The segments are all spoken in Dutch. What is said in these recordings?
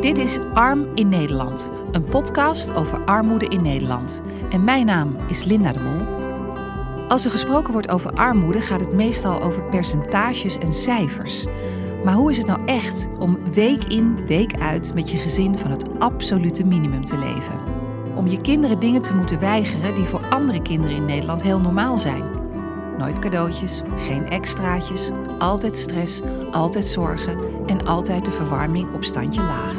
Dit is Arm in Nederland, een podcast over armoede in Nederland. En mijn naam is Linda de Mol. Als er gesproken wordt over armoede, gaat het meestal over percentages en cijfers. Maar hoe is het nou echt om week in, week uit met je gezin van het absolute minimum te leven? Om je kinderen dingen te moeten weigeren die voor andere kinderen in Nederland heel normaal zijn. Nooit cadeautjes, geen extraatjes, altijd stress, altijd zorgen en altijd de verwarming op standje laag.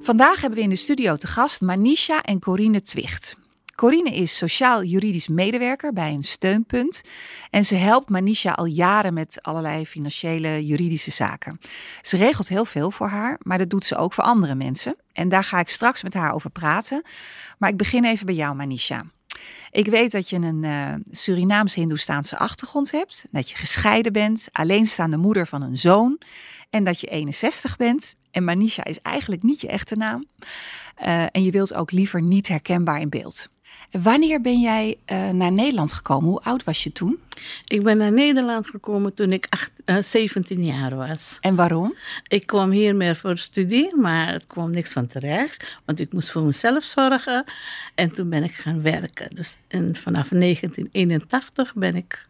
Vandaag hebben we in de studio te gast Manisha en Corine Twicht. Corine is sociaal-juridisch medewerker bij een steunpunt. En ze helpt Manisha al jaren met allerlei financiële juridische zaken. Ze regelt heel veel voor haar, maar dat doet ze ook voor andere mensen. En daar ga ik straks met haar over praten. Maar ik begin even bij jou, Manisha. Ik weet dat je een uh, Surinaams-Hindoestaanse achtergrond hebt. Dat je gescheiden bent, alleenstaande moeder van een zoon. En dat je 61 bent. En Manisha is eigenlijk niet je echte naam. Uh, en je wilt ook liever niet herkenbaar in beeld. Wanneer ben jij uh, naar Nederland gekomen? Hoe oud was je toen? Ik ben naar Nederland gekomen toen ik acht, uh, 17 jaar was. En waarom? Ik kwam hier meer voor studie, maar het kwam niks van terecht. Want ik moest voor mezelf zorgen. En toen ben ik gaan werken. Dus en vanaf 1981 ben ik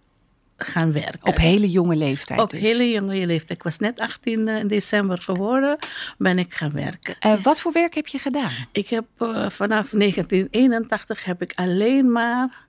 gaan werken. Op hele jonge leeftijd Op dus. hele jonge leeftijd. Ik was net 18 in december geworden, ben ik gaan werken. Uh, wat voor werk heb je gedaan? Ik heb uh, vanaf 1981 heb ik alleen maar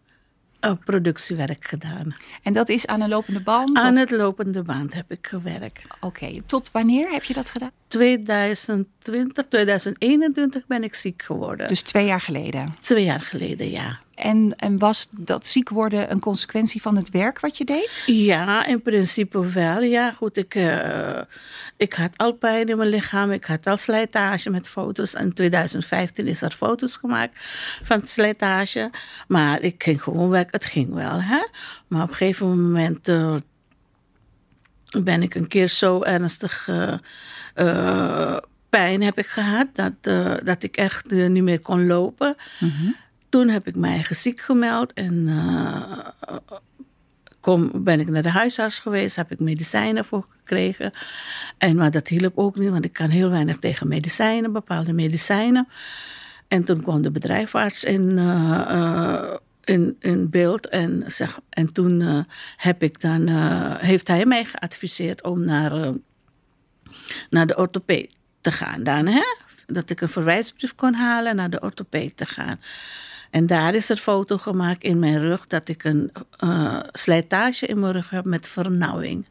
uh, productiewerk gedaan. En dat is aan een lopende band? Aan of? het lopende band heb ik gewerkt. Oké, okay. tot wanneer heb je dat gedaan? 2020, 2021 ben ik ziek geworden. Dus twee jaar geleden? Twee jaar geleden, ja. En, en was dat ziek worden een consequentie van het werk wat je deed? Ja, in principe wel. Ja, goed. Ik, uh, ik had al pijn in mijn lichaam. Ik had al slijtage met foto's. In 2015 is er foto's gemaakt van het slijtage. Maar ik ging gewoon weg. Het ging wel, hè. Maar op een gegeven moment uh, ben ik een keer zo ernstig... Uh, pijn heb ik gehad dat, dat ik echt niet meer kon lopen. Mm -hmm toen heb ik mij ziek gemeld en uh, kom, ben ik naar de huisarts geweest, heb ik medicijnen voor gekregen. En, maar dat hielp ook niet, want ik kan heel weinig tegen medicijnen, bepaalde medicijnen. En toen kwam de bedrijfarts in, uh, uh, in, in beeld en, zeg, en toen heb ik dan, heeft hij mij geadviseerd om naar, naar de orthopeed te gaan. Dan, hè? Dat ik een verwijsbrief kon halen naar de orthopeed te gaan. En daar is er foto gemaakt in mijn rug dat ik een uh, slijtage in mijn rug heb met vernauwing.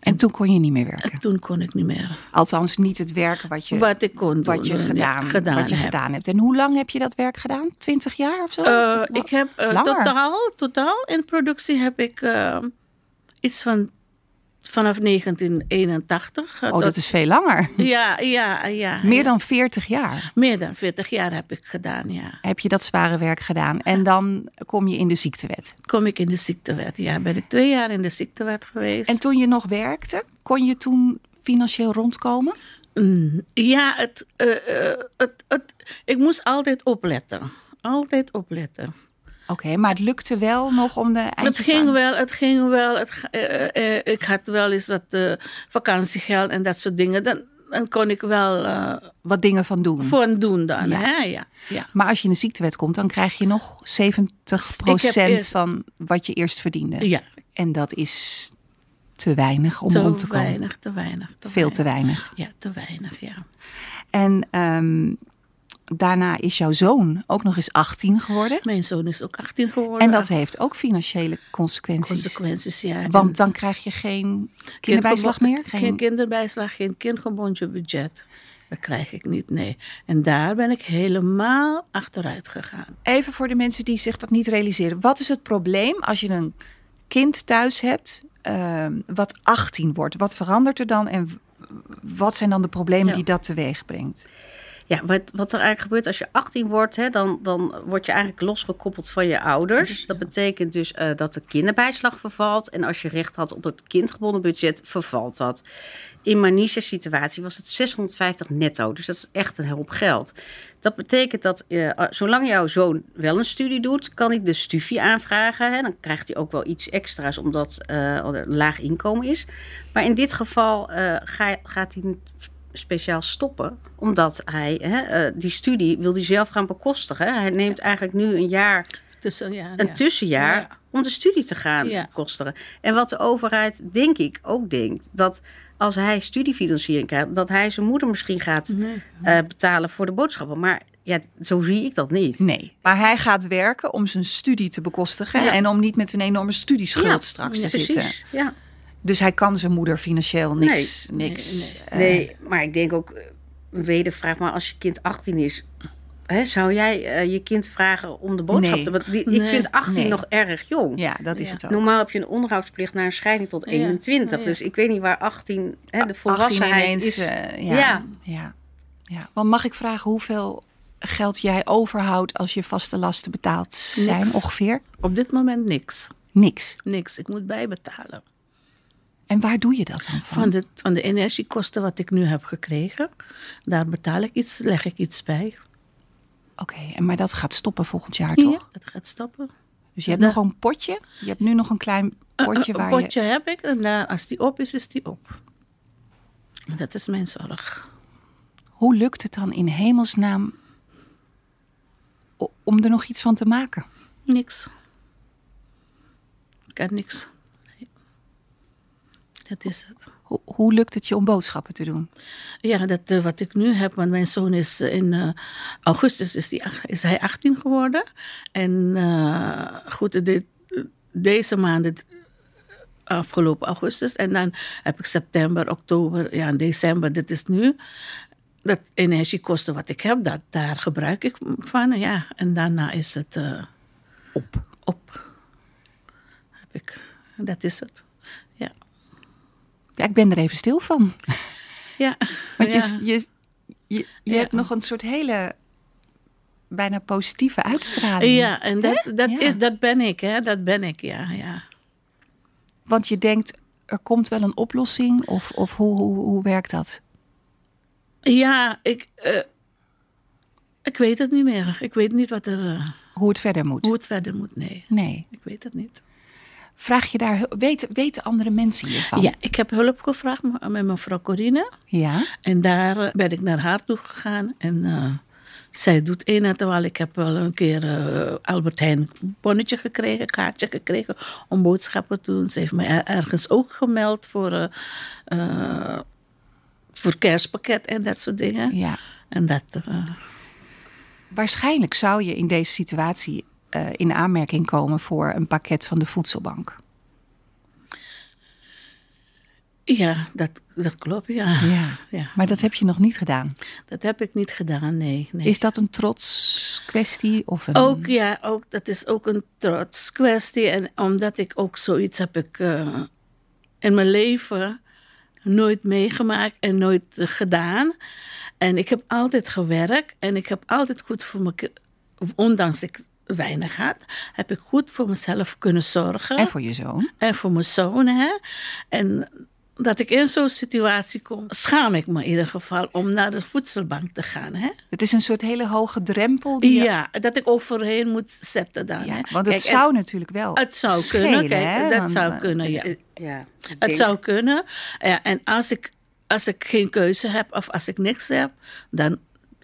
En, en toen kon je niet meer werken? En toen kon ik niet meer. Althans niet het werken wat je, wat ik kon wat doen, je gedaan, ja, gedaan, wat je heb. gedaan hebt. En hoe lang heb je dat werk gedaan? Twintig jaar of zo? Uh, ik heb uh, totaal, totaal in productie heb ik iets van vanaf 1981. Oh, dat is veel langer. Ja, ja, ja. Meer ja. dan 40 jaar. Meer dan 40 jaar heb ik gedaan, ja. Heb je dat zware werk gedaan en dan kom je in de ziektewet? Kom ik in de ziektewet, ja. Ben ik twee jaar in de ziektewet geweest. En toen je nog werkte, kon je toen financieel rondkomen? Mm, ja, het, uh, uh, het, het, ik moest altijd opletten. Altijd opletten. Oké, okay, maar het lukte wel nog om de eindjes Het ging aan. wel, het ging wel. Het, uh, uh, ik had wel eens wat uh, vakantiegeld en dat soort dingen. Dan, dan kon ik wel... wat dingen van doen. Van doen dan, ja. Hè? Ja, ja. Maar als je in de ziektewet komt, dan krijg je nog 70 procent eerst... van wat je eerst verdiende. Ja. En dat is te weinig om te rond te komen. Weinig, te weinig, te Veel weinig. te weinig. Ja, te weinig, ja. En... Um, Daarna is jouw zoon ook nog eens 18 geworden. Mijn zoon is ook 18 geworden. En dat heeft ook financiële consequenties. Consequenties, ja. Want dan krijg je geen kinderbijslag meer? Geen, geen kinderbijslag, geen kindgebonden budget. Dat krijg ik niet, nee. En daar ben ik helemaal achteruit gegaan. Even voor de mensen die zich dat niet realiseren. Wat is het probleem als je een kind thuis hebt uh, wat 18 wordt? Wat verandert er dan en wat zijn dan de problemen ja. die dat teweeg brengt? Ja, wat, wat er eigenlijk gebeurt als je 18 wordt, hè, dan, dan word je eigenlijk losgekoppeld van je ouders. Dat betekent dus eh, dat de kinderbijslag vervalt. En als je recht had op het kindgebonden budget, vervalt dat. In Manisha's situatie was het 650 netto. Dus dat is echt een hoop geld. Dat betekent dat uh, zolang jouw zoon wel een studie doet, kan ik de studie aanvragen. Hè. Dan krijgt hij ook wel iets extra's omdat uh, er laag inkomen is. Maar in dit geval uh, ga, gaat hij speciaal stoppen. Omdat hij hè, die studie wil hij zelf gaan bekostigen. Hij neemt eigenlijk nu een jaar, Tussenjaar, een ja. tussenjaar Ja. om de studie te gaan Ja. bekostigen. En wat de overheid, denk ik, ook denkt, dat als hij studiefinanciering krijgt, dat hij zijn moeder misschien gaat Nee. eh, betalen voor de boodschappen. Maar ja, zo zie ik dat niet. Nee, maar hij gaat werken om zijn studie te bekostigen Ja. en om niet met een enorme studieschuld Ja, straks Ja, te zitten. precies. Ja. Dus hij kan zijn moeder financieel niks. Nee, niks nee, eh, Nee, maar ik denk ook, eh, een wedervraag, maar als je kind 18 is, hè, zou jij eh, je kind vragen om de boodschap Nee. te... Want die, Ik vind 18 Nee. nog erg jong. Ja, dat is Ja. het ook. Normaal heb je een onderhoudsplicht naar een scheiding tot Ja. 21. Ja. Dus ik weet niet waar 18, hè, de 18 volwassenheid ineens. is. ja, Ja. ja. Ja. Want mag ik vragen hoeveel geld jij overhoudt als je vaste lasten betaalt zijn Niks. ongeveer? Op dit moment niks. Niks. Niks. Ik moet bijbetalen. En waar doe je dat dan van? Van de, van de energiekosten wat ik nu heb gekregen, daar betaal ik iets, leg ik iets bij. Oké, en maar dat gaat stoppen volgend jaar toch? Ja, het gaat stoppen. Dus je hebt dat- nog een potje. Je hebt nu nog een klein potje een waar potje heb ik en daar, als die op is, is die op. Dat is mijn zorg. je... Hoe lukt het dan in hemelsnaam om er nog iets van te maken? Niks. Ik kan niks. Nee. Dat is het. Hoe, hoe lukt het je om boodschappen te doen? Ja, dat, eh, wat ik nu heb, want mijn zoon is eh, in eh, augustus is, die, is hij 18 geworden. En goed, dit, deze maand, afgelopen augustus. En dan heb ik september, oktober, ja, december, dit is nu. Dat energiekosten wat ik heb, dat, daar gebruik ik van. Ja, en daarna is het Op. op. Heb ik. Dat is het. Ja. Ik ben er even stil van. Ja. Want ja. je, je, je, je Ja. hebt nog een soort hele bijna positieve uitstraling. Ja, en dat, dat, Ja. Is, dat ben ik, hè? Dat ben ik, ja. ja. Want je denkt, er komt wel een oplossing? Of, of hoe, hoe, hoe werkt dat? Ja, ik, eh, ik weet het niet meer. Ik weet niet wat er, eh, Hoe het verder moet? hoe het verder moet. Nee, Nee. ik weet het niet. Vraag je daar, weten, weten andere mensen hiervan? Ja, ik heb hulp gevraagd met mevrouw Corine. Ja? En daar ben ik naar haar toe gegaan. En eh, zij doet een en terwijl ik heb wel een keer eh, Albert Heijn bonnetje gekregen, kaartje gekregen om boodschappen te doen. Ze heeft me er- ergens ook gemeld voor, eh, voor kerstpakket en dat soort dingen. ja. En dat, Waarschijnlijk zou je in deze situatie eh, in aanmerking komen voor een pakket van de voedselbank. ja, dat, dat klopt, ja. Ja. ja. Maar dat heb je nog niet gedaan. Dat heb ik niet gedaan, nee. nee. Is dat een trotskwestie? Of een... Ook, ja, ook, dat is ook een trotskwestie. En omdat ik ook zoiets heb ik eh, in mijn leven nooit meegemaakt en nooit eh, gedaan. En ik heb altijd gewerkt en ik heb altijd goed voor me, ondanks ik weinig had, heb ik goed voor mezelf kunnen zorgen. En voor je zoon? En voor mijn zoon, hè. En dat ik in zo'n situatie kom, schaam ik me in ieder geval om naar de voedselbank te gaan, hè. Het is een soort hele hoge drempel. Die je- Ja, dat ik overheen moet zetten dan. Ja, hè. want het Kijk, zou natuurlijk wel Het zou schelen, kunnen, kijk, hè? dat Want, zou kunnen, ja. Eh, ja, Het denk- zou kunnen. Ja, en als ik, als ik geen keuze heb of als ik niks heb, dan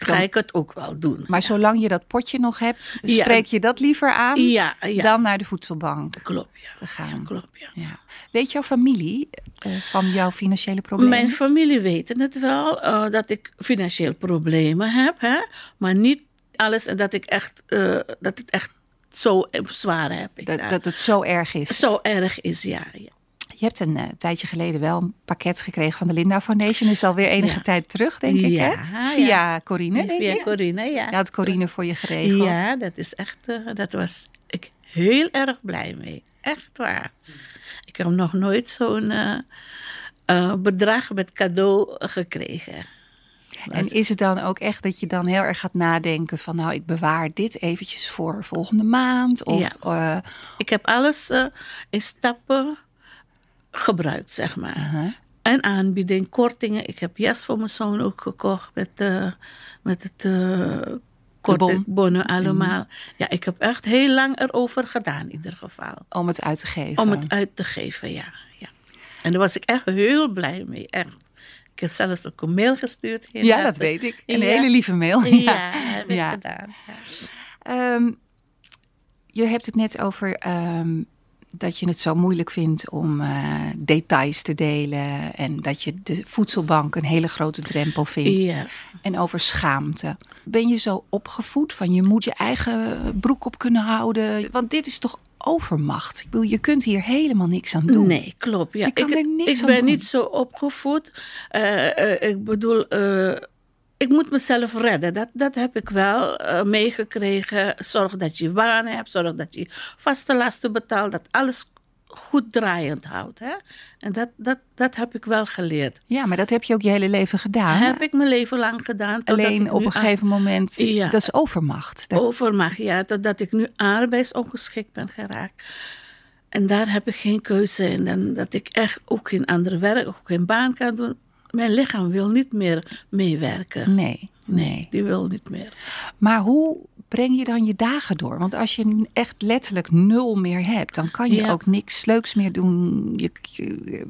ga Dan- ik het ook wel doen. Maar zolang je dat potje nog hebt, Ja. spreek je dat liever aan Ja, dan naar de voedselbank Klopt, ja. te gaan. Klopt, ja. Ja. Weet jouw familie eh, van jouw financiële problemen? Mijn familie weet het wel, eh, dat ik financieel problemen heb, hè? maar niet alles en dat ik echt, eh, dat het echt zo zwaar heb. Ik dat, daar. dat het zo erg is. Zo erg is, ja. ja. Je hebt een eh, tijdje geleden wel een pakket gekregen van de Linda Foundation. Is alweer enige Ja. tijd terug, denk ik. Ja, Hè? ja. Via Corine, denk Via ik. Corine, ja. Je had Corine voor je geregeld. Ja, dat is echt, eh, dat was ik heel erg blij mee. Echt waar. Ik heb nog nooit zo'n eh, bedrag met cadeau gekregen. En is het dan ook echt dat je dan heel erg gaat nadenken van nou, ik bewaar dit eventjes voor volgende maand? Of, Ja. Ik heb alles eh, in stappen gebruikt, zeg maar. En aanbieding, kortingen. Ik heb jas voor mijn zoon ook gekocht met, eh, met het uh, bonnen allemaal. Ja, ik heb echt heel lang erover gedaan in ieder geval. om het uit te geven. Om het uit te geven, ja. ja. En daar was ik echt heel blij mee, echt. Ik heb zelfs ook een mail gestuurd. ja, dat weet ik. Een Ja. hele lieve mail. Ja, heb ik Ja. gedaan. Ja. Ehm, je hebt het net over ehm, dat je het zo moeilijk vindt om eh, details te delen. En dat je de voedselbank een hele grote drempel vindt. Ja. En over schaamte. Ben je zo opgevoed van je moet je eigen broek op kunnen houden? Want dit is toch overmacht? Ik bedoel, je kunt hier helemaal niks aan doen. Nee, klopt. Ja. Kan ik er niks ik ben doen. niet zo opgevoed. Eh, eh, ik bedoel, ik moet mezelf redden. Dat, dat heb ik wel eh, meegekregen. Zorg dat je baan hebt. Zorg dat je vaste lasten betaalt. Dat alles goed draaiend houdt. Hè? En dat, dat, dat heb ik wel geleerd. Ja, maar dat heb je ook je hele leven gedaan. Heb ik mijn leven lang gedaan. Alleen op een gegeven moment, Ja. dat is overmacht. Dat- overmacht, ja, totdat ik nu arbeidsongeschikt ben geraakt. En daar heb ik geen keuze in. En dat ik echt ook geen andere werk, ook geen baan kan doen. Mijn lichaam wil niet meer meewerken. Nee, nee. Die wil niet meer. Maar hoe breng je dan je dagen door? Want als je echt letterlijk nul meer hebt, dan kan je Ja. ook niks leuks meer doen. Je, je-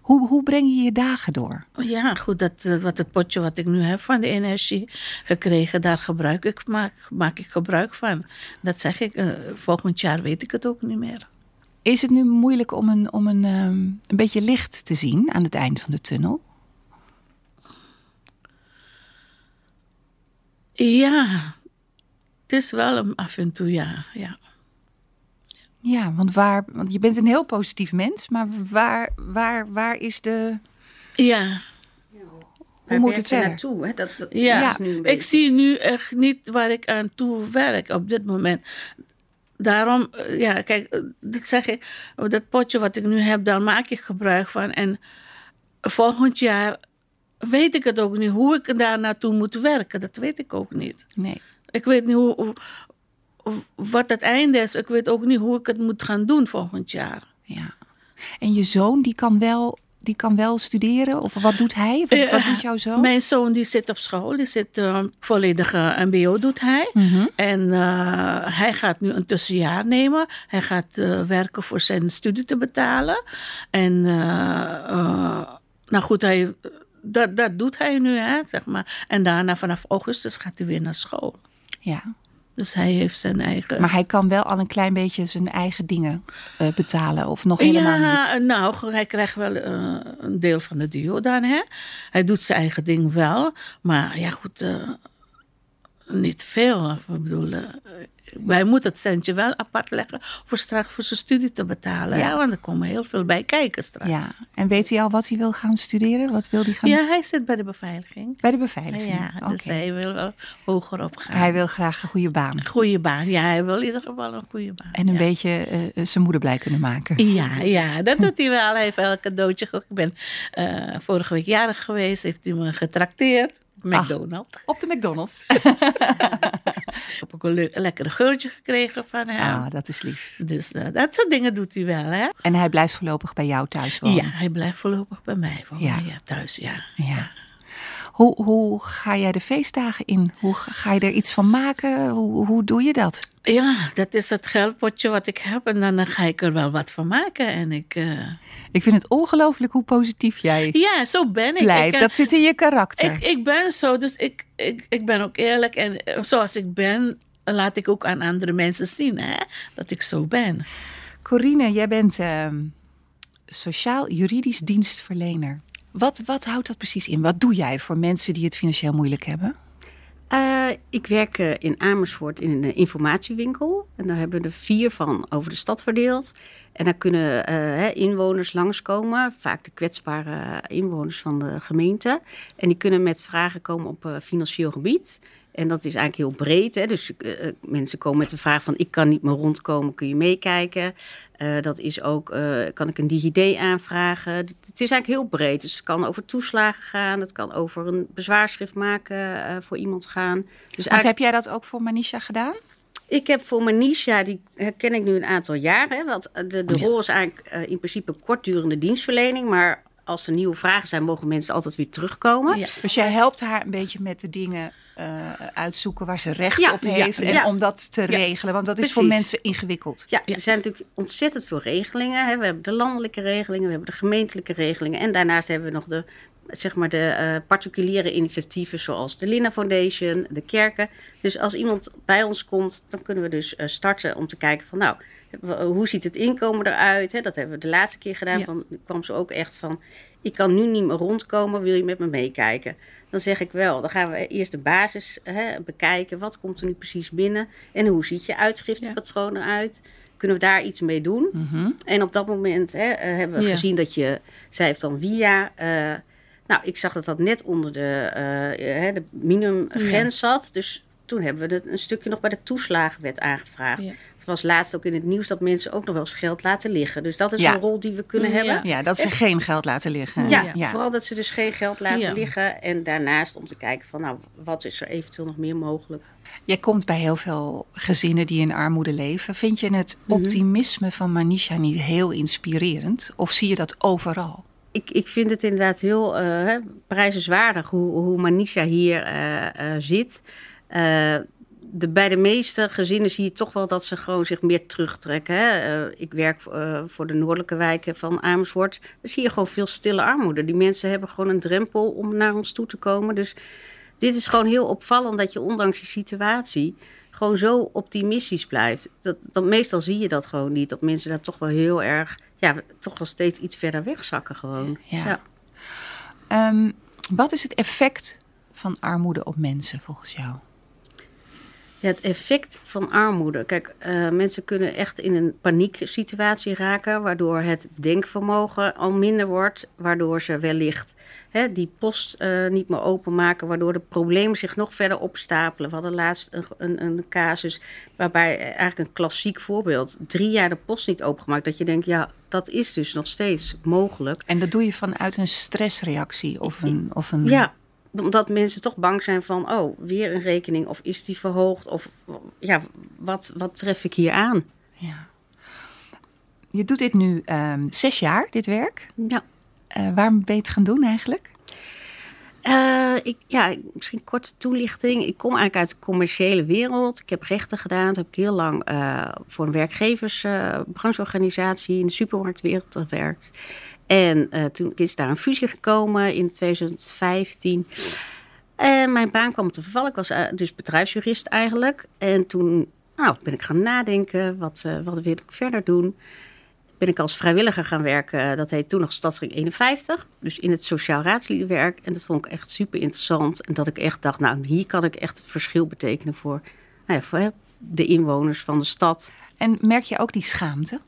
hoe, hoe breng je je dagen door? Ja, goed, dat, dat- wat het potje wat ik nu heb van de energie gekregen, daar gebruik ik, maak, maak ik gebruik van. Dat zeg ik, eh, volgend jaar weet ik het ook niet meer. Is het nu moeilijk om een, om een, ehm, een beetje licht te zien aan het eind van de tunnel? Ja, het is wel een af en toe, ja. ja. Ja, want, waar, want je bent een heel positief mens, maar waar, waar, waar is de. Ja, Waar moet het verder? naartoe? Hè? Dat, dat Ja, is nu een ik zie nu echt niet waar ik aan toe werk op dit moment. Daarom, eh, ja, kijk, eh, dat zeg ik, dat potje wat ik nu heb, daar maak ik gebruik van. En volgend jaar weet ik het ook niet, hoe ik daar naartoe moet werken. Dat weet ik ook niet. Nee. Ik weet niet hoe, wat het einde is. Ik weet ook niet hoe ik het moet gaan doen volgend jaar. Ja. En je zoon, die kan wel, die kan wel studeren? Of wat doet hij? Wat, wat Eh, doet jouw zoon? Mijn zoon die zit op school, die zit uh, volledige MBO doet hij. Mhm. En eh, hij gaat nu een tussenjaar nemen. Hij gaat eh, werken voor zijn studie te betalen. En eh, eh, nou goed, hij, dat, dat doet hij nu, hè, zeg maar. En daarna vanaf augustus gaat hij weer naar school. Ja. Dus hij heeft zijn eigen... Maar hij kan wel al een klein beetje zijn eigen dingen eh, betalen. Of nog helemaal ja, niet. nou, hij krijgt wel eh, een deel van de duo dan, hè. Hij doet zijn eigen ding wel. Maar ja, goed, eh, niet veel. Ik bedoel, wij moeten het centje wel apart leggen voor straks voor zijn studie te betalen. Ja. Hè? Want er komen heel veel bij kijken straks. Ja. En weet hij al wat hij wil gaan studeren? Wat wil hij gaan Ja, hij zit bij de beveiliging. Bij de beveiliging. Ja, dus hij wil wel hoger op gaan. Hij wil graag een goede baan. Goede baan, ja, hij wil in ieder geval een goede baan. En een ja. beetje eh, zijn moeder blij kunnen maken. Ja, ja, dat doet hij wel. Hij heeft wel een cadeautje. Ik ben eh, vorige week jarig geweest. Heeft hij me getrakteerd. McDonald's. Op de McDonald's. Ik heb ook een le- lekkere geurtje gekregen van hem. Ah, dat is lief. Dus eh, dat soort dingen doet hij wel, hè? En hij blijft voorlopig bij jou thuis wonen. Ja, hij blijft voorlopig bij mij wonen. Ja. Ja, thuis, ja. Ja. Hoe, hoe ga jij de feestdagen in? Hoe ga je er iets van maken? Hoe, hoe doe je dat? Ja, dat is het geldpotje wat ik heb. En dan ga ik er wel wat van maken. En ik... eh, Ik vind het ongelooflijk hoe positief jij Ja, zo ben ik. blijft. ik dat zit in je karakter. Ik, ik ben zo, dus ik, ik, ik ben ook eerlijk. En eh, zoals ik ben, laat ik ook aan andere mensen zien hè, dat ik zo ben. Corine, jij bent ehm, sociaal-juridisch dienstverlener. Wat, wat houdt dat precies in? Wat doe jij voor mensen die het financieel moeilijk hebben? Eh, ik werk eh, in Amersfoort in een eh, informatiewinkel. En daar hebben we er vier van over de stad verdeeld. En daar kunnen uh, inwoners langskomen, vaak de kwetsbare inwoners van de gemeente. En die kunnen met vragen komen op financieel gebied. En dat is eigenlijk heel breed. Hè? Dus uh, mensen komen met de vraag van ik kan niet meer rondkomen, kun je meekijken? Uh, dat is ook, uh, kan ik een DigiD aanvragen? Het is eigenlijk heel breed. Dus het kan over toeslagen gaan, het kan over een bezwaarschrift maken voor iemand gaan. Dus Want heb jij dat ook voor Manisha gedaan? Ik heb voor Manisha, die ken ik nu een aantal jaren. Want de, de rol is eigenlijk in principe kortdurende dienstverlening. Maar als er nieuwe vragen zijn, mogen mensen altijd weer terugkomen. Ja. Dus jij helpt haar een beetje met de dingen uh, uitzoeken waar ze recht ja, op heeft. Ja, en om dat te regelen. Want dat Precies. is voor mensen ingewikkeld. Ja, er zijn natuurlijk ontzettend veel regelingen. Hè. We hebben de landelijke regelingen, we hebben de gemeentelijke regelingen. En daarnaast hebben we nog de, zeg maar de uh, particuliere initiatieven zoals de Lina Foundation, de kerken. Dus als iemand bij ons komt, dan kunnen we dus uh, starten om te kijken van nou hoe ziet het inkomen eruit? Hè? Dat hebben we de laatste keer gedaan. Ja. Van, kwam ze ook echt van, ik kan nu niet meer rondkomen, wil je met me meekijken? Dan zeg ik wel, dan gaan we eerst de basis hè, bekijken. Wat komt er nu precies binnen? En hoe ziet je uitschriftenpatroon eruit? Kunnen we daar iets mee doen? Mm -hmm. En op dat moment hè, hebben we ja. gezien dat je, zij heeft dan via... Uh, nou, ik zag dat dat net onder de, uh, de minimumgrens zat. Dus toen hebben we het een stukje nog bij de toeslagenwet aangevraagd. Ja. Was laatst ook in het nieuws dat mensen ook nog wel eens geld laten liggen. Dus dat is ja. een rol die we kunnen ja. hebben. Ja, dat ze geen geld laten liggen. Ja, vooral dat ze dus geen geld laten liggen. En daarnaast om te kijken van, nou, wat is er eventueel nog meer mogelijk. Jij komt bij heel veel gezinnen die in armoede leven. Vind je het Mhm. optimisme van Manisha niet heel inspirerend? Of zie je dat overal? Ik, ik vind het inderdaad heel uh, prijzenswaardig hoe, hoe Manisha hier uh, uh, zit. De, bij de meeste gezinnen zie je toch wel dat ze gewoon zich meer terugtrekken. Hè? Uh, ik werk uh, voor de noordelijke wijken van Amersfoort. Daar zie je gewoon veel stille armoede. Die mensen hebben gewoon een drempel om naar ons toe te komen. Dus dit is gewoon heel opvallend dat je ondanks je situatie gewoon zo optimistisch blijft. Dat, dat, meestal zie je dat gewoon niet. Dat mensen daar toch wel heel erg, ja, toch wel steeds iets verder wegzakken gewoon. Ja. ja. Um, wat is het effect van armoede op mensen volgens jou? Het effect van armoede. Kijk, uh, mensen kunnen echt in een panieksituatie raken, waardoor het denkvermogen al minder wordt, waardoor ze wellicht hè, die post uh, niet meer openmaken, waardoor de problemen zich nog verder opstapelen. We hadden laatst een, een, een casus waarbij eigenlijk een klassiek voorbeeld, drie jaar de post niet opengemaakt, dat je denkt, ja, dat is dus nog steeds mogelijk. En dat doe je vanuit een stressreactie of een... Of een... Ja, omdat mensen toch bang zijn van, oh, weer een rekening of is die verhoogd of ja, wat, wat tref ik hier aan? Ja. Je doet dit nu um, zes jaar, dit werk. Ja. Uh, waarom ben je het gaan doen eigenlijk? Uh, ik, ja, misschien korte toelichting. Ik kom eigenlijk uit de commerciële wereld. Ik heb rechten gedaan. Dat heb ik heel lang uh, voor een werkgeversbrancheorganisatie in de supermarktwereld gewerkt. En uh, toen is daar een fusie gekomen in 2015. En mijn baan kwam te vervallen. Ik was uh, dus bedrijfsjurist eigenlijk. En toen nou, ben ik gaan nadenken. Wat, uh, wat wil ik verder doen? Ben ik als vrijwilliger gaan werken. Dat heet toen nog Stadsring 51. Dus in het sociaal raadsliedenwerk. En dat vond ik echt super interessant. En dat ik echt dacht, nou hier kan ik echt verschil betekenen voor, nou ja, voor de inwoners van de stad. En merk je ook die schaamte?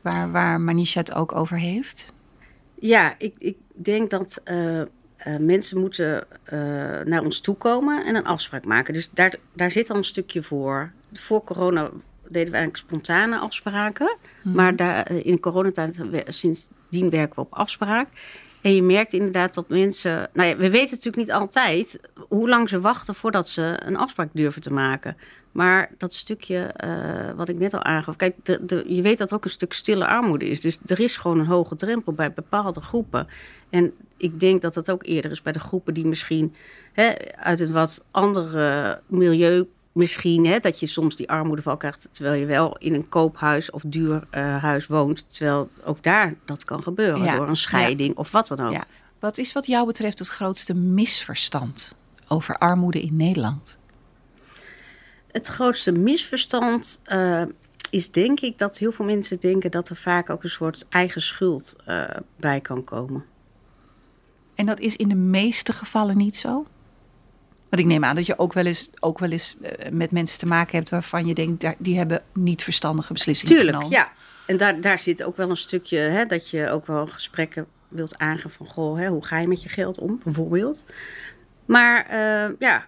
Waar, waar Manisha het ook over heeft? Ja, ik, ik denk dat uh, uh, mensen moeten uh, naar ons toe komen en een afspraak maken. Dus daar, daar zit al een stukje voor. Voor corona deden we eigenlijk spontane afspraken. Hmm. Maar daar, in coronatijd, sindsdien werken we op afspraak. En je merkt inderdaad dat mensen. Nou ja, we weten natuurlijk niet altijd hoe lang ze wachten voordat ze een afspraak durven te maken. Maar dat stukje uh, wat ik net al aangaf. Kijk, je weet dat er ook een stuk stille armoede is. Dus er is gewoon een hoge drempel bij bepaalde groepen. En ik denk dat dat ook eerder is bij de groepen die misschien hè, uit een wat andere milieu. Misschien hè, dat je soms die armoedeval krijgt terwijl je wel in een koophuis of duur uh, huis woont. Terwijl ook daar dat kan gebeuren ja. door een scheiding ja. of wat dan ook. Ja. Wat is wat jou betreft het grootste misverstand over armoede in Nederland? Het grootste misverstand uh, is denk ik dat heel veel mensen denken dat er vaak ook een soort eigen schuld uh, bij kan komen. En dat is in de meeste gevallen niet zo? Want ik neem aan dat je ook wel eens, ook wel eens eh, met mensen te maken hebt waarvan je denkt, daar- die hebben niet verstandige beslissingen Tuurlijk, genomen. ja. En daar, daar zit ook wel een stukje hè, dat je ook wel gesprekken wilt aangaan van... Goh, hè, hoe ga je met je geld om, bijvoorbeeld. Maar eh, ja,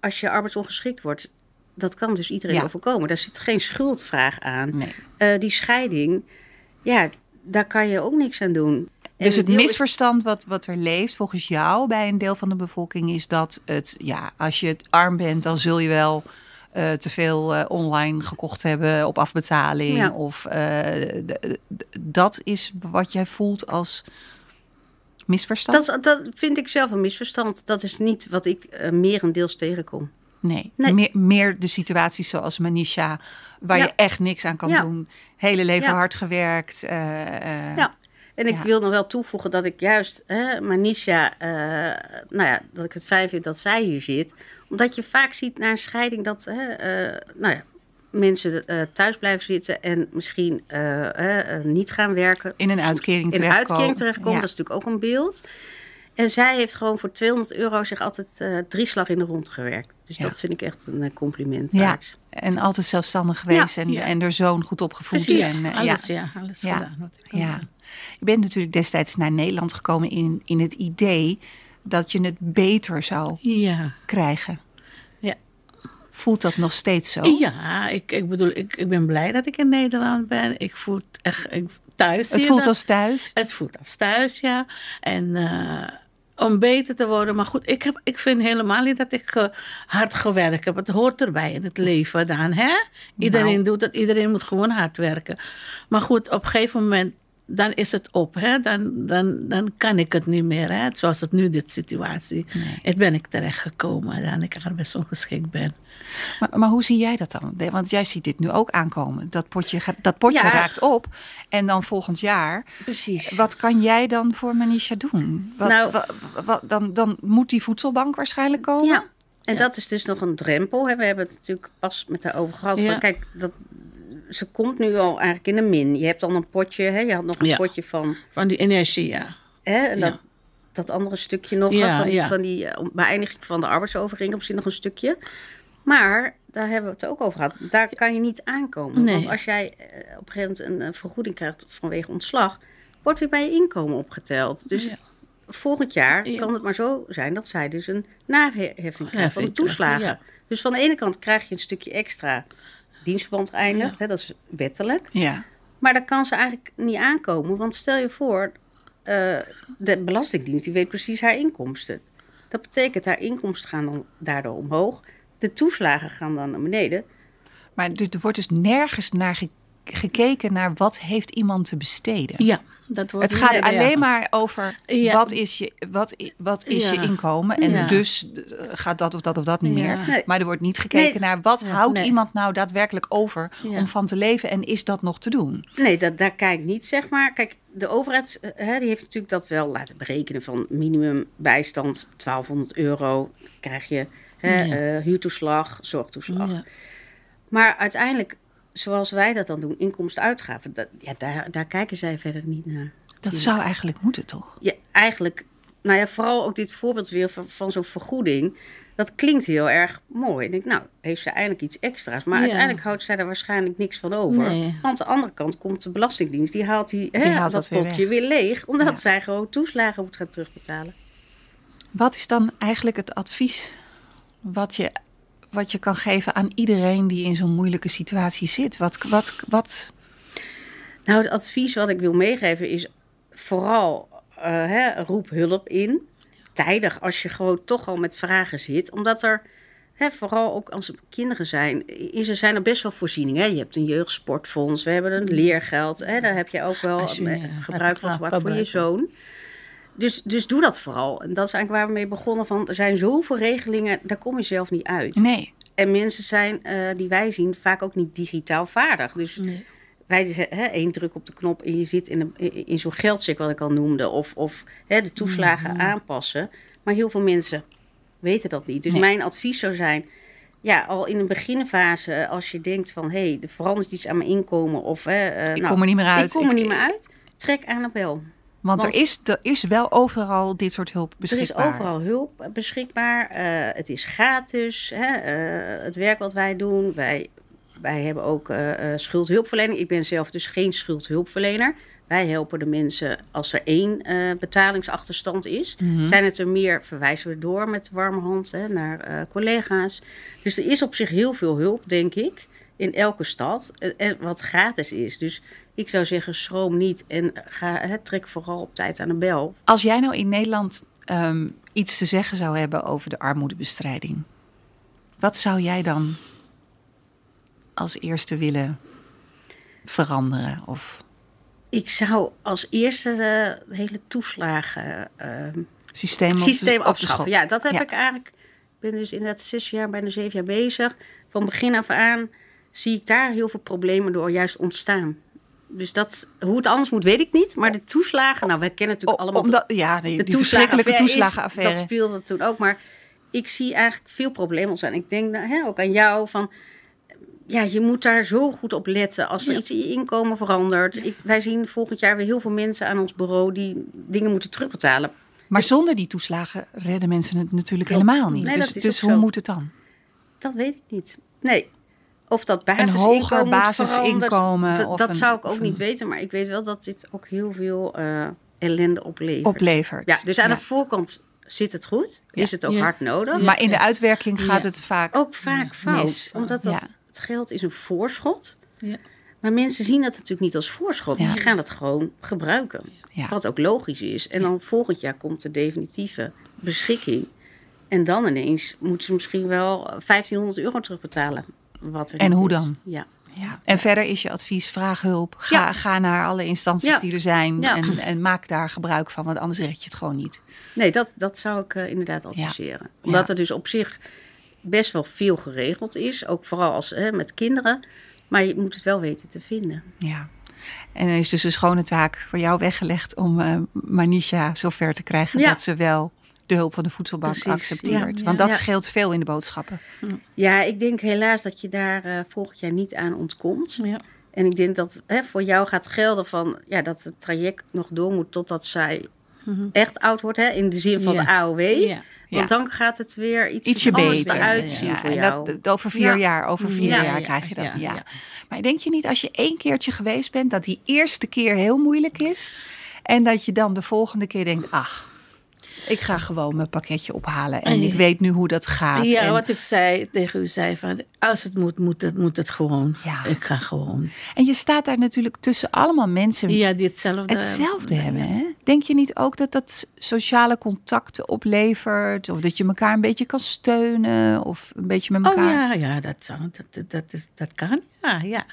als je arbeidsongeschikt wordt, dat kan dus iedereen Ja. overkomen. Daar zit geen schuldvraag aan. Nee. Eh, die scheiding, ja, daar kan je ook niks aan doen. Dus het misverstand wat, wat er leeft volgens jou bij een deel van de bevolking is dat het, ja, als je arm bent, dan zul je wel eh, te veel eh, online gekocht hebben op afbetaling. Ja. Of eh, dat is wat jij voelt als misverstand? Dat, dat vind ik zelf een misverstand. Dat is niet wat ik merendeels tegenkom. Nee, Nee. Meer, meer de situaties zoals Manisha, waar Ja. je echt niks aan kan Ja. doen. Hele leven hard gewerkt. Ja. En ik Ja. wil nog wel toevoegen dat ik juist, hè, Manisha, eh, nou ja, dat ik het fijn vind dat zij hier zit. Omdat je vaak ziet na een scheiding dat hè, eh, nou ja, mensen eh, thuis blijven zitten en misschien niet gaan werken. In een uitkering In een terechtkomen. uitkering terechtkomen, Ja. dat is natuurlijk ook een beeld. En zij heeft gewoon voor 200 euro zich altijd eh drie slag in de rond gewerkt. Dus Ja. dat vind ik echt een compliment Ja. waard. En altijd zelfstandig geweest en, ja. en er zoon goed opgevoed. Precies, En, alles, ja. alles Ja. gedaan. wat ik Ja. Je bent natuurlijk destijds naar Nederland gekomen in, in het idee dat je het beter zou Ja. krijgen. Ja. Voelt dat nog steeds zo? Ja, ik, ik bedoel, ik, ik ben blij dat ik in Nederland ben. Ik voel echt ik, thuis. Het voelt als thuis? Het voelt als thuis, ja. En eh, om beter te worden. Maar goed, ik, heb, ik vind helemaal niet dat ik eh, hard gewerkt heb. Het hoort erbij in het leven dan, hè? Iedereen Nou. doet het, iedereen moet gewoon hard werken. Maar goed, op een gegeven moment, dan is het op, hè? Dan, dan, dan kan ik het niet meer, hè? Zoals het nu, dit situatie. Nee. Het ben ik terechtgekomen dan ik arbeidsongeschikt ben. Maar, maar hoe zie jij dat dan? Want jij ziet dit nu ook aankomen. Dat potje, dat potje Ja. raakt op. En dan volgend jaar. Precies. Wat kan jij dan voor Manisha doen? Wat, Nou- wa- wa- dan, dan moet die voedselbank waarschijnlijk komen? Ja, en Ja. dat is dus nog een drempel. Hè. We hebben het natuurlijk pas met haar over gehad. Ja. Van, kijk, dat, ze komt nu al eigenlijk in een min. Je hebt dan een potje, hè. je had nog een Ja. potje van Van die energie, ja. hè, en Ja. dat, andere stukje nog. Ja, van die, van die eh, beëindiging van de arbeidsovereenkomst nog een stukje. Maar daar hebben we het ook over gehad. Daar kan je niet aankomen. Nee. Want als jij eh, op een gegeven moment een, vergoeding krijgt vanwege ontslag, wordt weer bij je inkomen opgeteld. Dus volgend jaar Ja. kan het maar zo zijn dat zij dus een naheffing krijgt van de toeslagen. Dus van de ene kant krijg je een stukje extra dienstverband geëindigd, hè, dat is wettelijk. Ja. Maar daar kan ze eigenlijk niet aankomen, want stel je voor, eh, de Belastingdienst die weet precies haar inkomsten. Dat betekent haar inkomsten gaan dan daardoor omhoog, de toeslagen gaan dan naar beneden. Maar er er wordt dus nergens naar ge- gekeken naar wat heeft iemand te besteden. Ja, dat wordt Het gaat ja. alleen maar over Ja. wat is je, wat, wat is je inkomen. En Ja. dus eh, gaat dat of dat of dat niet Ja. meer. Nee. Maar er wordt niet gekeken Nee. naar wat Ja, houdt nee. iemand nou daadwerkelijk over Ja. om van te leven. En is dat nog te doen? Nee, dat, daar kijk ik niet, zeg maar. Kijk, de overheid eh, hè, die heeft natuurlijk dat wel laten berekenen van minimumbijstand 1200 euro. krijg je hè, Ja. eh, huurtoeslag, zorgtoeslag. Ja. Maar uiteindelijk, zoals wij dat dan doen, inkomsten-uitgaven, dat, ja, daar, daar kijken zij verder niet naar. Dat zou eigenlijk moeten, toch? Ja, eigenlijk, nou ja, vooral ook dit voorbeeld weer van, van zo'n vergoeding. Dat klinkt heel erg mooi. Ik denk, nou, heeft ze eindelijk iets extra's. Maar Ja. uiteindelijk houdt zij daar waarschijnlijk niks van over. Nee. Want aan de andere kant komt de Belastingdienst. Die haalt, die, hè, haalt dat dat weer potje weer leeg. Omdat Ja. zij gewoon toeslagen moet gaan terugbetalen. Wat is dan eigenlijk het advies wat je, wat je kan geven aan iedereen die in zo'n moeilijke situatie zit? Wat, wat, wat, Nou, het advies wat ik wil meegeven is vooral eh, hè, roep hulp in. Tijdig als je gewoon toch al met vragen zit. Omdat er, hè, vooral ook als er kinderen zijn, is er zijn er best wel voorzieningen. Hè. Je hebt een jeugdsportfonds, we hebben een leergeld. Hè. Daar heb je ook wel je, eh, ja, gebruik van gemaakt voor je zoon. Dus, dus doe dat vooral. En dat is eigenlijk waar we mee begonnen. Van, er zijn zoveel regelingen, daar kom je zelf niet uit. nee. En mensen zijn, eh, die wij zien, vaak ook niet digitaal vaardig. Dus Nee. wij zeggen, hè, één druk op de knop en je zit in, in, zo'n geldcheck wat ik al noemde. Of, of hè, de toeslagen aanpassen. Maar heel veel mensen weten dat niet. Dus Nee. mijn advies zou zijn, ja, al in een beginfase, als je denkt van... hé, hey, er verandert iets aan mijn inkomen of... hè, eh, Ik nou, kom er niet meer uit. Ik kom er Ik- niet meer uit. Trek aan de bel. Want, Want- er, is, er is wel overal dit soort hulp beschikbaar. Er is overal hulp beschikbaar. Eh, het is gratis. Hè? eh, het werk wat wij doen. Wij, wij hebben ook eh, schuldhulpverlening. Ik ben zelf dus geen schuldhulpverlener. Wij helpen de mensen als er één betalingsachterstand is. Mhm. Zijn het er meer, verwijzen we door met warme hand hè, naar collega's. Dus er is op zich heel veel hulp, denk ik, in elke stad. eh, En wat gratis is. Dus ik zou zeggen, schroom niet en ga, hè, trek vooral op tijd aan de bel. Als jij nou in Nederland ehm, iets te zeggen zou hebben over de armoedebestrijding, wat zou jij dan als eerste willen veranderen? Of Ik zou als eerste de hele toeslagen eh, systeem, op de- systeem op de afschaffen. schop? Ja, dat heb Ja. ik eigenlijk. Ik ben dus inderdaad zes jaar, bijna zeven jaar bezig. Van begin af aan zie ik daar heel veel problemen door juist ontstaan. Dus dat, hoe het anders moet, weet ik niet. Maar de toeslagen, nou, wij kennen natuurlijk allemaal omdat, ja, die, de die verschrikkelijke toeslagenaffaire. Is, dat speelde toen ook. Maar ik zie eigenlijk veel problemen ontstaan. Ik denk nou, hè, ook aan jou van... Ja, je moet daar zo goed op letten als er Ja. iets in je inkomen verandert. Ik, wij zien volgend jaar weer heel veel mensen aan ons bureau die dingen moeten terugbetalen. Maar zonder die toeslagen redden mensen het natuurlijk Klopt. helemaal niet. Nee, dus dus hoe moet het dan? Dat weet ik niet. Nee. Of dat Een basisinkomen hoger moet basisinkomen Dat, een- dat zou ik ook een- niet weten. Maar ik weet wel dat dit ook heel veel eh, ellende oplevert. Oplevert. Ja, dus aan Ja. de voorkant zit het goed. Ja. Is het ook Ja. hard nodig. Maar in de uitwerking gaat het vaak Ook vaak fout. mis. Omdat dat, Ja. het geld is een voorschot. Ja. Maar mensen zien dat natuurlijk niet als voorschot. Ja. Die gaan het gewoon gebruiken. Ja. Wat ook logisch is. En dan volgend jaar komt de definitieve beschikking. En dan ineens moeten ze misschien wel 1500 euro terugbetalen. Wat er En hoe is. dan? Ja. Ja. En verder is je advies, vraag hulp. Ga, Ja. ga naar alle instanties Ja. die er zijn en, en maak daar gebruik van, want anders red je het gewoon niet. Nee, dat, dat zou ik eh, inderdaad adviseren. Omdat er dus op zich best wel veel geregeld is. Ook vooral als, hè, met kinderen. Maar je moet het wel weten te vinden. Ja. En er is dus een schone taak voor jou weggelegd om eh Manisha zover te krijgen dat ze wel de hulp van de voedselbank Precies, accepteert. ja, Want dat Ja. scheelt veel in de boodschappen. Ja, ik denk helaas dat je daar eh, volgend jaar niet aan ontkomt. Ja. En ik denk dat hè, voor jou gaat gelden van ja, dat het traject nog door moet totdat zij echt oud wordt, hè, in de zin van Ja. de AOW. Ja. Want dan gaat het weer iets Ietsje anders beter. eruit zien Ja, voor en jou. dat, dat over vier Ja. jaar, over vier Ja, jaar ja, krijg je dat. Ja, ja, ja. Maar denk je niet als je één keertje geweest bent, dat die eerste keer heel moeilijk is? En dat je dan de volgende keer denkt, ach, ik ga gewoon mijn pakketje ophalen. En ik weet nu hoe dat gaat. Ja, en, wat ik zei tegen u zei van als het moet, moet het, moet het gewoon. Ja. Ik ga gewoon. en je staat daar natuurlijk tussen allemaal mensen Ja, die hetzelfde. hetzelfde hebben. Hè? Denk je niet ook dat dat sociale contacten oplevert? Of dat je elkaar een beetje kan steunen? Of een beetje met Oh elkaar... ja, ja dat, zou, dat, dat, dat, is, dat kan. Ja, ja.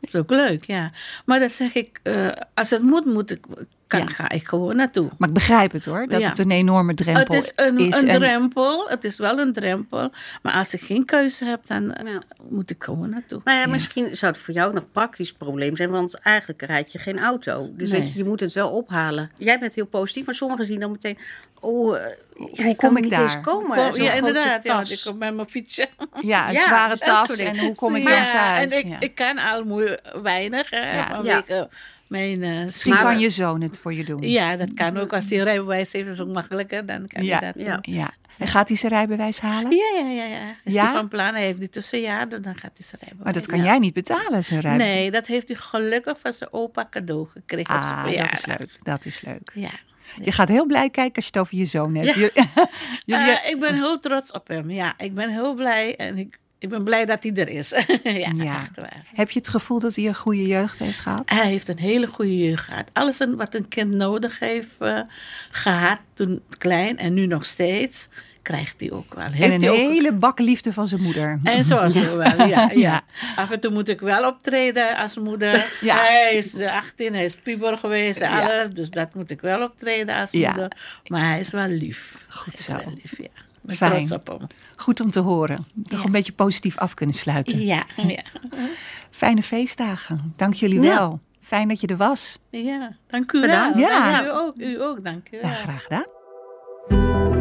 Dat is ook leuk, ja. Maar dan zeg ik, eh, als het moet, moet ik, kan, Ja. ga ik gewoon naartoe. Maar ik begrijp het hoor, dat Ja. het een enorme drempel Het is een, een en- drempel, het is wel een drempel. Maar als ik geen keuze heb, dan eh, Ja. moet ik gewoon naartoe. Nou ja, misschien zou het voor jou ook nog praktisch probleem zijn, want eigenlijk rijd je geen auto. Dus Nee. weet je, je moet het wel ophalen. Jij bent heel positief, maar sommigen zien dan meteen, oh, eh, ja, Hoe kom ik niet daar? eens komen. Kom- ja, inderdaad. Ja, ik kom met mijn fietsje. Ja, een Ja, zware tas. En hoe kom ik Ja, dan thuis? En ik, ik kan al moe, weinig, hè, Ja. Mijn... eh, Misschien kan je zoon het voor je doen. Ja, dat kan ook. Als hij rijbewijs heeft, is het ook makkelijker. Dan kan Ja. hij dat Ja. doen. Ja. En gaat hij zijn rijbewijs halen? Ja, ja, ja. ja. Is Ja? hij van plan? Hij heeft die tussenjaar, dan gaat hij zijn rijbewijs. Maar dat kan Ja. jij niet betalen, zijn rijbewijs. Nee, dat heeft hij gelukkig van zijn opa cadeau gekregen op Ah, dat is leuk. Dat is leuk. Ja. Je gaat heel blij kijken als je het over je zoon hebt. Ja. Jullie- Jullie- Eh, ik ben heel trots op hem. Ja, ik ben heel blij en ik, ik ben blij dat hij er is. ja, Ja. echt waar. heb je het gevoel dat hij een goede jeugd heeft gehad? Hij heeft een hele goede jeugd gehad. Alles wat een kind nodig heeft eh, gehad toen klein en nu nog steeds, krijgt hij ook wel. Heeft en een ook hele bak liefde van zijn moeder. En zoals zo wel, ja, ja. Ja. Af en toe moet ik wel optreden als moeder. Ja. Hij is eh, 18, hij is puber geweest en Ja. alles. Dus dat moet ik wel optreden als moeder. Maar hij is wel lief. Goed zo. lief, ja. Ben Fijn. trots op hem. Goed om te horen. Toch Ja. een beetje positief af kunnen sluiten. Ja, ja. Fijne feestdagen. Dank jullie Ja. wel. Fijn dat je er was. ja. Dank u Bedankt. wel. Ja. U ook, u ook, dank u wel. Graag gedaan.